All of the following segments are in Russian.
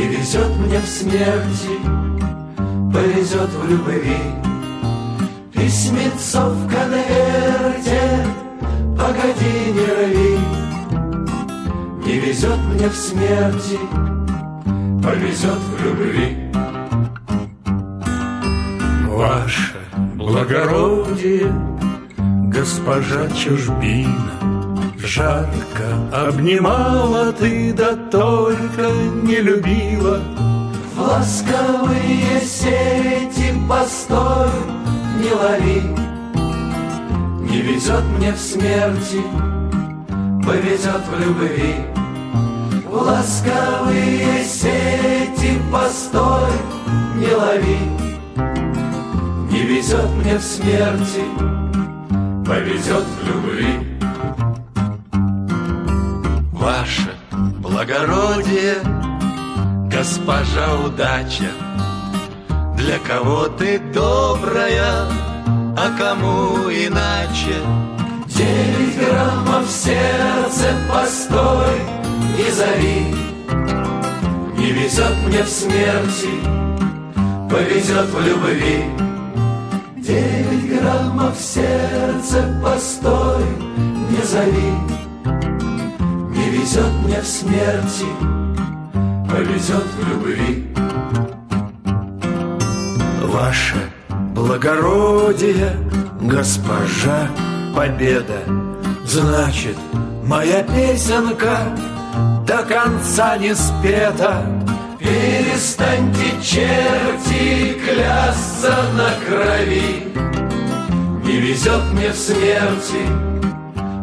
Не везет мне в смерти Повезет в любви. Письмецо в конверте Погоди, не рви Не везет мне в смерти Повезет в любви. Ваше благородие Госпожа чужбина Жарко обнимала ты, да только не любила. Ласковые сети постой не лови. Не везет мне в смерти, повезет в любви. В ласковые сети постой не лови. Не везет мне в смерти, повезет в любви Ваше благородие, госпожа удача Для кого ты добрая, а кому иначе? Девять граммов в сердце постой не зови. Не везет мне в смерти, повезет в любви. Девять граммов в сердце постой не зови Не везет мне в смерти, повезет в любви. Ваше благородие, госпожа Победа Значит, моя песенка до конца не спета. Перестаньте, черти, клясться на крови. Не везет мне в смерти,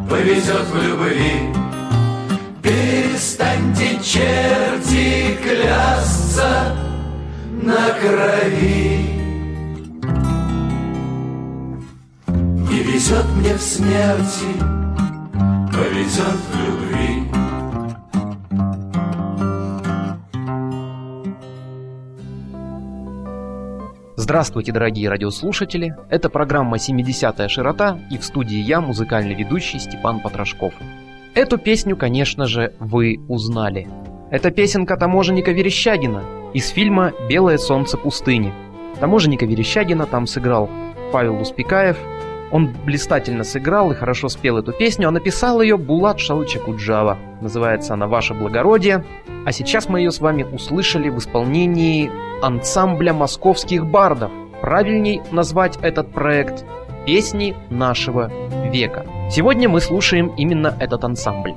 повезет в любви Перестаньте, черти, клясться на крови Не везет мне в смерти, повезет в любви Здравствуйте, дорогие радиослушатели! Это программа «70-я широта» и в студии я, музыкальный ведущий Степан Потрошков. Эту песню, конечно же, вы узнали. Это песенка таможенника Верещагина из фильма «Белое солнце пустыни». Таможенника Верещагина там сыграл Павел Успекаев. Он блистательно сыграл и хорошо спел эту песню, а написал ее Булат Шалыча-Куджава. Называется она «Ваше благородие». А сейчас мы ее с вами услышали в исполнении ансамбля московских бардов. Правильней назвать этот проект «Песни нашего века». Сегодня мы слушаем именно этот ансамбль.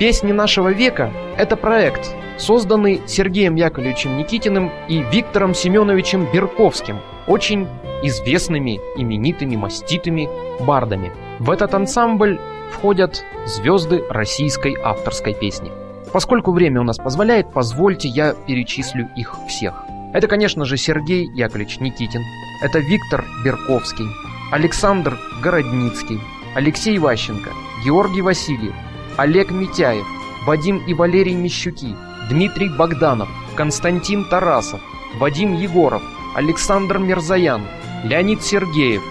«Песни нашего века» — это проект, созданный Сергеем Яковлевичем Никитиным и Виктором Семеновичем Берковским, очень известными, именитыми, маститыми бардами. В этот ансамбль входят звезды российской авторской песни. Поскольку время у нас позволяет, позвольте я перечислю их всех. Это, конечно же, Сергей Яковлевич Никитин, это Виктор Берковский, Александр Городницкий, Алексей Ващенко, Георгий Васильев, Олег Митяев, Вадим и Валерий Мещуки, Дмитрий Богданов, Константин Тарасов, Вадим Егоров, Александр Мирзаян, Леонид Сергеев,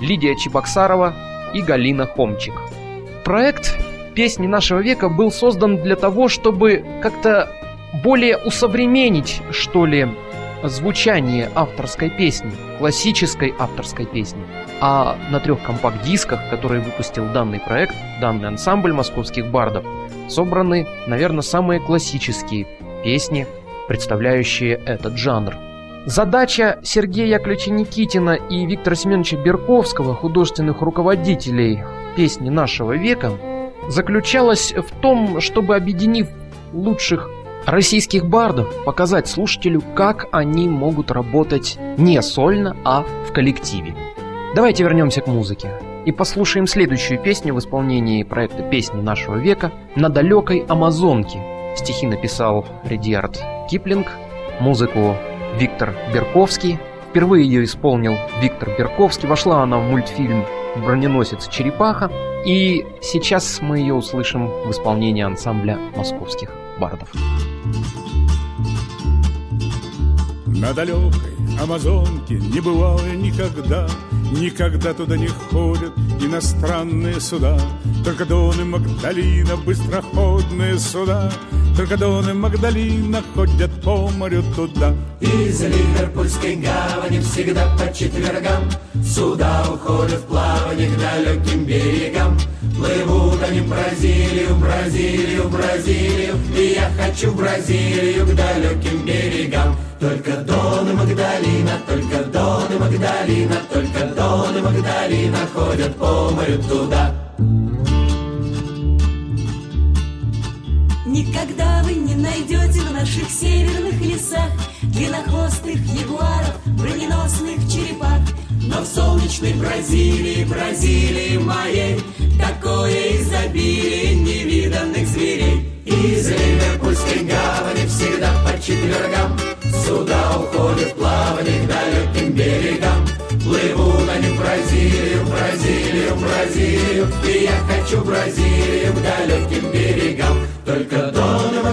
Лидия Чебоксарова и Галина Хомчик. Проект «Песни нашего века» был создан для того, чтобы как-то более усовременить, что ли, звучание авторской песни, классической авторской песни. А на трех компакт-дисках, которые выпустил данный проект, данный ансамбль московских бардов, собраны, наверное, самые классические песни, представляющие этот жанр. Задача Сергея Яковлевича Никитина и Виктора Семеновича Берковского, художественных руководителей песни нашего века, заключалась в том, чтобы, объединив лучших российских бардов, показать слушателю, как они могут работать не сольно, а в коллективе. Давайте вернемся к музыке и послушаем следующую песню в исполнении проекта «Песни нашего века» «На далекой Амазонке». Стихи написал Редиард Киплинг, музыку Виктор Берковский. Впервые ее исполнил Виктор Берковский. Вошла она в мультфильм «Броненосец Черепаха». И сейчас мы ее услышим в исполнении ансамбля московских бардов. На далекой Амазонке не бывало никогда. Никогда туда не ходят иностранные суда. Только Дон и Магдалина, быстроходные суда Только Дон и Магдалина ходят по морю туда. Из Ливерпульской гавани всегда по четвергам. Суда уходят в плавание к далеким берегам. Плывут они в Бразилию, Бразилию, Бразилию. И я хочу в Бразилию к далеким берегам. Только Дон и Магдалина, только Дон и Магдалина Только Дон и Магдалина ходят по морю туда Никогда вы не найдете в наших северных лесах Длиннохвостых ягуаров, броненосных черепах. Но в солнечной Бразилии, Бразилии моей Такое изобилие невиданных зверей. Из Ливерпульской гавани всегда по четвергам Суда уходят плавание к далеким берегам. Плывут они в Бразилию, Бразилию, Бразилию И я хочу Бразилию к далеким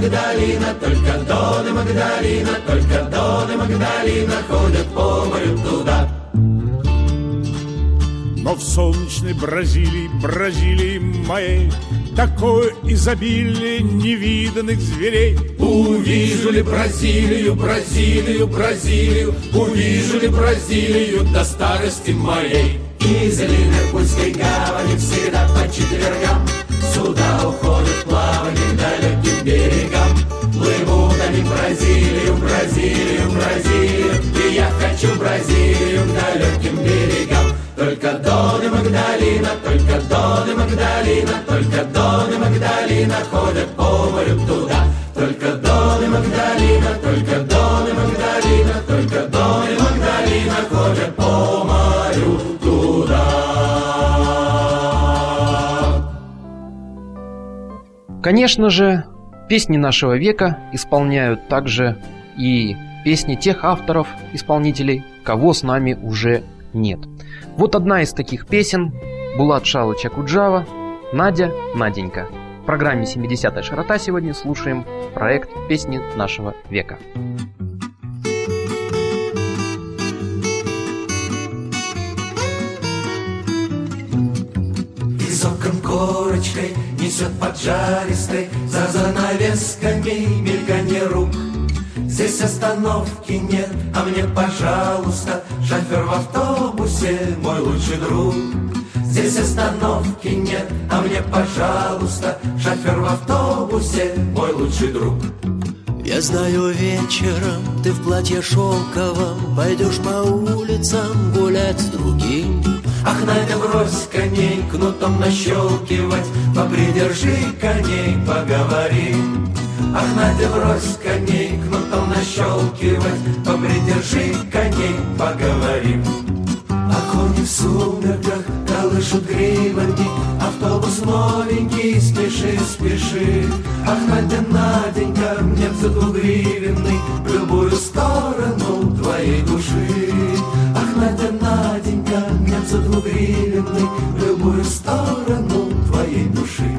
Магдалина, только Дон и Магдалина Только Дон и Магдалина ходят по морю туда. Но в солнечной Бразилии, Бразилии моей Такое изобилие невиданных зверей. Увижу ли Бразилию, Бразилию, Бразилию? Увижу ли Бразилию до старости моей? Из Ливерпульской гавани всегда по четвергам Суда уходят в плавание далеким берегам Плывут они в Бразилию, Бразилию, Бразилию И я хочу Бразилию далеким берегам только Дон и Магдалина, только Дон и Магдалина, только Дон и Магдалина ходят по морю туда. Только Дон и Магдалина, только Конечно же, песни нашего века исполняют также и песни тех авторов, исполнителей, кого с нами уже нет. Вот одна из таких песен Булат Шалыча Куджава «Надя, Наденька». В программе «70-я широта» сегодня слушаем проект «Песни нашего века». Из окон корочкой несет поджаристой За занавесками мельканье рук. Здесь остановки нет, а мне, пожалуйста Шофер в автобусе, мой лучший друг. Здесь остановки нет, а мне, пожалуйста Шофер в автобусе, мой лучший друг Я знаю, вечером ты в платье шелковом Пойдешь по улицам гулять с другим. Ах, Надя, брось коней, кнутом нащелкивать Попридержи коней, поговорим Ах, Надя, брось коней, кнутом нащелкивать Попридержи коней, поговорим А кони в сумерках колышут гривами Автобус новенький, спеши, спеши. Ах, Надя, Наденька, мне в двугривенный В любую сторону твоей души. Ах, Надя, Наденька, мне в двугривенный В любую сторону твоей души.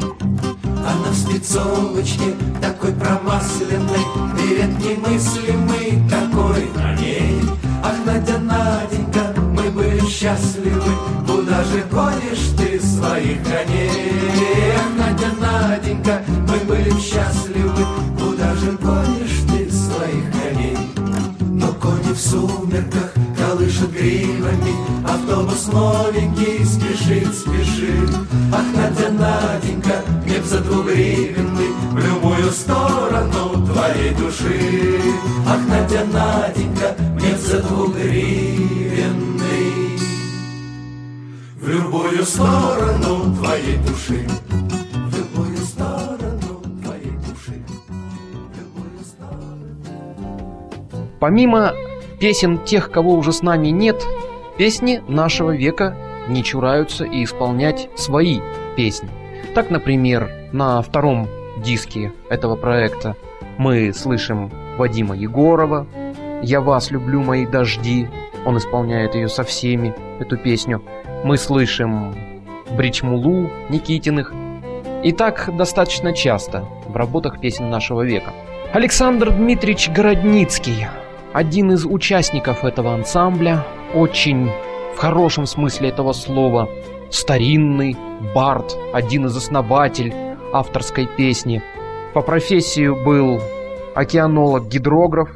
Она в спецовочке такой промасленной Берет немыслимый такой на ней Ах, Надя, Наденька, мы были счастливы Куда же гонишь ты своих коней? Ах, Надя, Наденька, мы были счастливы. Куда же гонишь ты своих коней? Но кони в сумерках колышут гривами. Автобус новенький спешит, спешит. Ах, Надя, Наденька, мне в задвугривенный В любую сторону твоей души. Ах, Надя, Наденька, мне в задвугривенный любую сторону твоей души Помимо песен тех, кого уже с нами нет, песни нашего века не чураются и исполнять свои песни. Так, например, на втором диске этого проекта мы слышим Вадима Егорова «Я вас люблю, мои дожди». Он исполняет ее со всеми, эту песню. Мы слышим Бричмулу Никитиных. И так достаточно часто в работах песен нашего века. Александр Дмитриевич Городницкий один из участников этого ансамбля, очень в хорошем смысле этого слова, старинный бард, один из основателей авторской песни. По профессии был океанолог-гидрограф,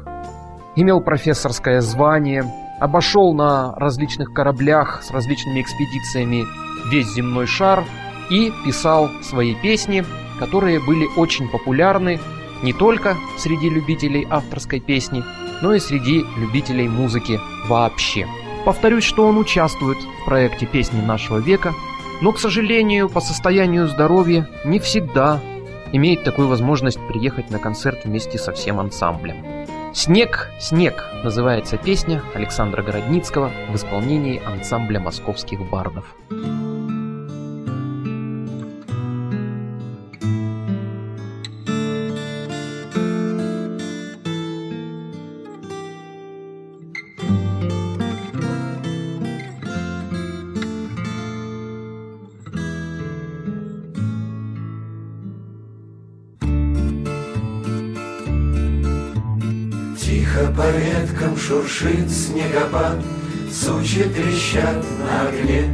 имел профессорское звание, обошел на различных кораблях с различными экспедициями весь земной шар и писал свои песни, которые были очень популярны не только среди любителей авторской песни, но и среди любителей музыки вообще. Повторюсь, что он участвует в проекте «Песни нашего века», но, к сожалению, по состоянию здоровья не всегда имеет такую возможность приехать на концерт вместе со всем ансамблем. «Снег, снег» называется песня Александра Городницкого в исполнении ансамбля московских бардов. По веткам шуршит снегопад, Сучи трещат на огне.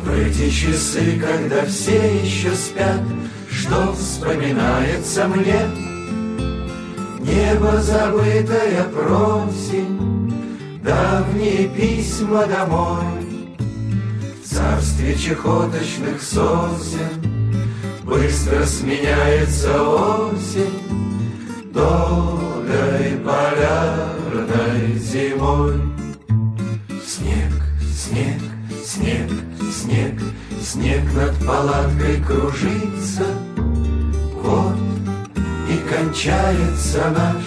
В эти часы, когда все еще спят, Что вспоминается мне? Небо забытое просень, Давние письма домой. В царстве чехоточных сосен Быстро сменяется осень, долгой полярной зимой. Снег, снег, снег, снег, снег над палаткой кружится. Вот и кончается наш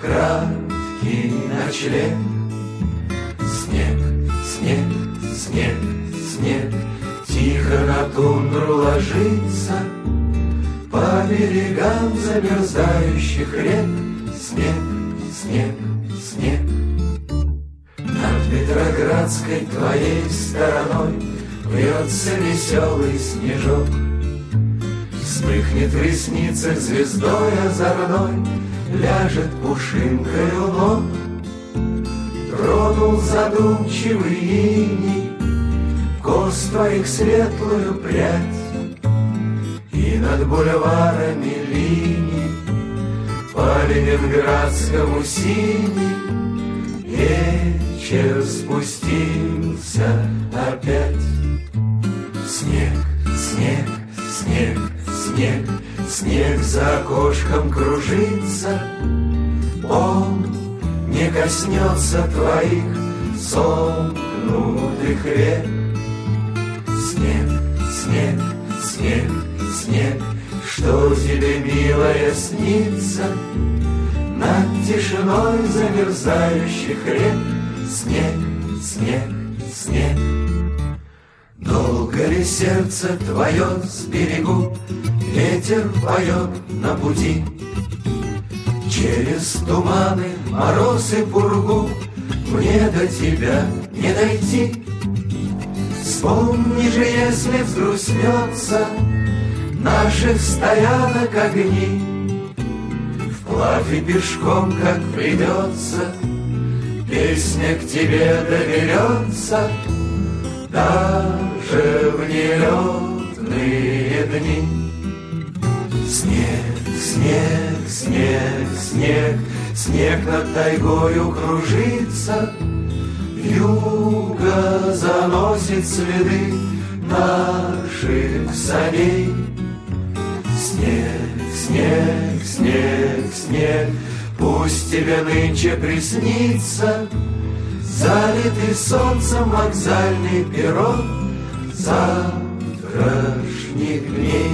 краткий ночлег. Снег, снег, снег, снег, тихо на тундру ложится — по берегам замерзающих рек Снег, снег, снег. Над Петроградской твоей стороной Вьется веселый снежок. Вспыхнет в ресницах звездой озорной Ляжет пушинкой ног Тронул задумчивый иней Кост твоих светлую прядь. И над бульварами линий По ленинградскому синий Вечер спустился опять. Снег, снег, снег, снег Снег за окошком кружится. Он не коснется твоих сомкнутых век Снег, снег, снег снег, что тебе, милая, снится Над тишиной замерзающих рек? Снег, снег, снег. Долго ли сердце твое берегу? Ветер поет на пути. Через туманы, мороз и пургу Мне до тебя не дойти. Вспомни же, если взгрустнется наших стоянок огни. Вплавь и пешком, как придется, Песня к тебе доберется, Даже в нелетные дни. Снег, снег, снег, снег, Снег над тайгою кружится, Юга заносит следы наших саней. Снег, снег, снег, снег, Пусть тебе нынче приснится Залитый солнцем вокзальный перрон Завтрашних дней.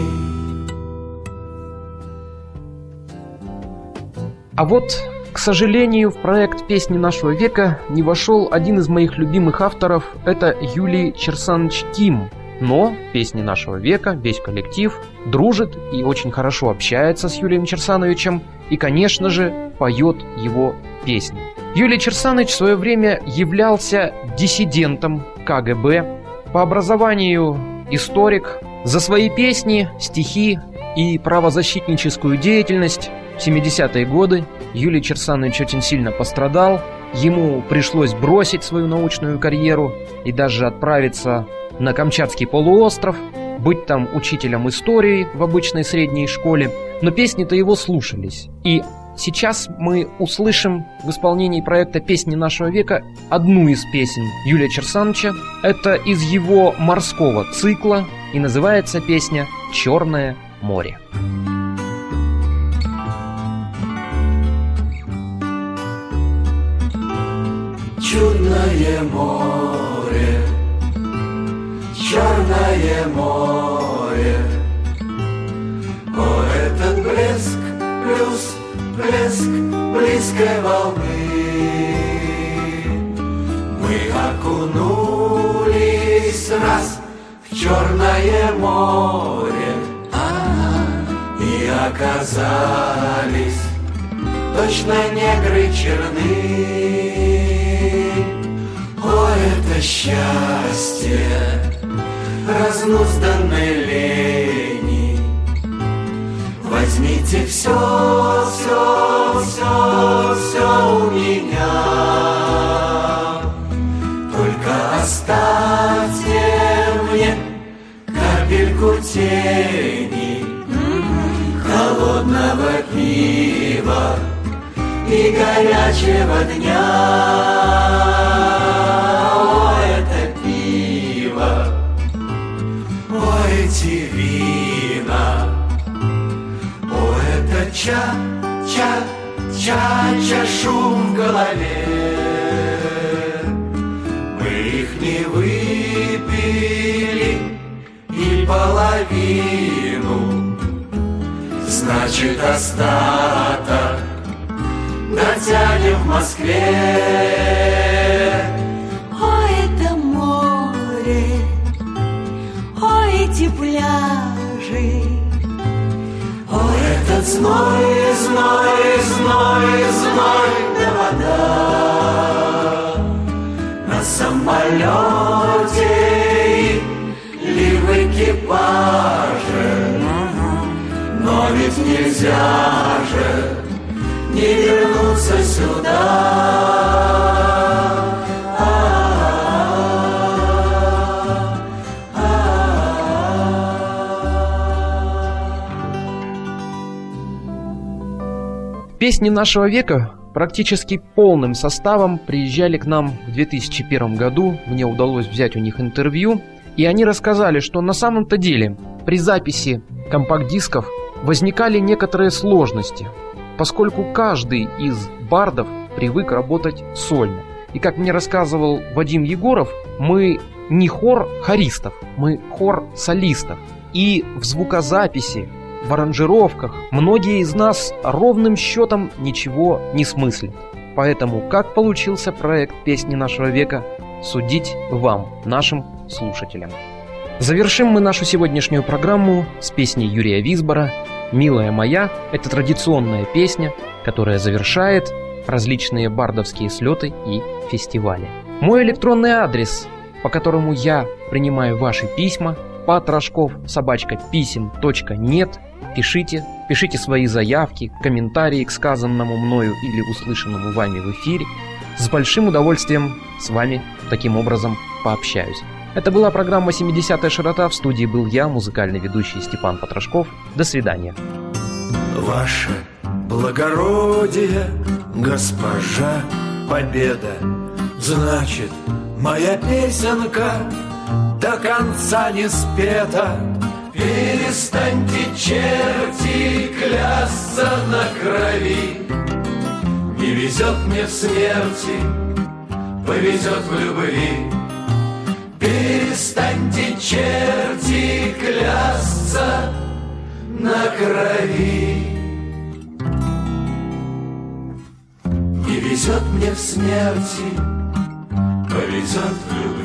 А вот, к сожалению, в проект «Песни нашего века» не вошел один из моих любимых авторов, это Юлий Черсанович Ким – но песни нашего века, весь коллектив дружит и очень хорошо общается с Юлием Черсановичем и, конечно же, поет его песни. Юлий Черсанович в свое время являлся диссидентом КГБ, по образованию историк, за свои песни, стихи и правозащитническую деятельность В 70-е годы Юлий Черсанович очень сильно пострадал, ему пришлось бросить свою научную карьеру и даже отправиться на Камчатский полуостров, быть там учителем истории в обычной средней школе, но песни-то его слушались. И сейчас мы услышим в исполнении проекта «Песни нашего века» одну из песен Юлия Черсановича. Это из его морского цикла, и называется песня «Черное море». Чудное море, черное море, О, этот блеск плюс блеск близкой волны. Мы окунулись раз в черное море И оказались точно негры черны. О, это счастье разнузданной лени. Возьмите все, все, все, все у меня. Только оставьте мне капельку тени холодного пива и горячего дня. Значит остаток натянем в Москве. О, это море, о, эти пляжи, О, этот зной, зной, зной, зной, да вода На самолете или в экипаже нельзя же не вернуться сюда Песни нашего века практически полным составом приезжали к нам в 2001 году. Мне удалось взять у них интервью. И они рассказали, что на самом-то деле при записи компакт-дисков возникали некоторые сложности, поскольку каждый из бардов привык работать сольно. И как мне рассказывал Вадим Егоров, мы не хор хористов, мы хор солистов. И в звукозаписи, в аранжировках многие из нас ровным счетом ничего не смыслят. Поэтому как получился проект «Песни нашего века» судить вам, нашим слушателям. Завершим мы нашу сегодняшнюю программу с песней Юрия Висбора «Милая моя» — это традиционная песня, которая завершает различные бардовские слеты и фестивали. Мой электронный адрес, по которому я принимаю ваши письма, патрашков собачка писем.нет. Пишите, пишите свои заявки, комментарии к сказанному мною или услышанному вами в эфире. С большим удовольствием с вами таким образом пообщаюсь. Это была программа «70-я широта». В студии был я, музыкальный ведущий Степан Потрошков. До свидания. Ваше благородие, госпожа Победа, Значит, моя песенка до конца не спета. Перестаньте, черти, клясться на крови Не везет мне в смерти, повезет в любви Перестаньте, черти, клясться на крови. Не везет мне в смерти, повезет в любви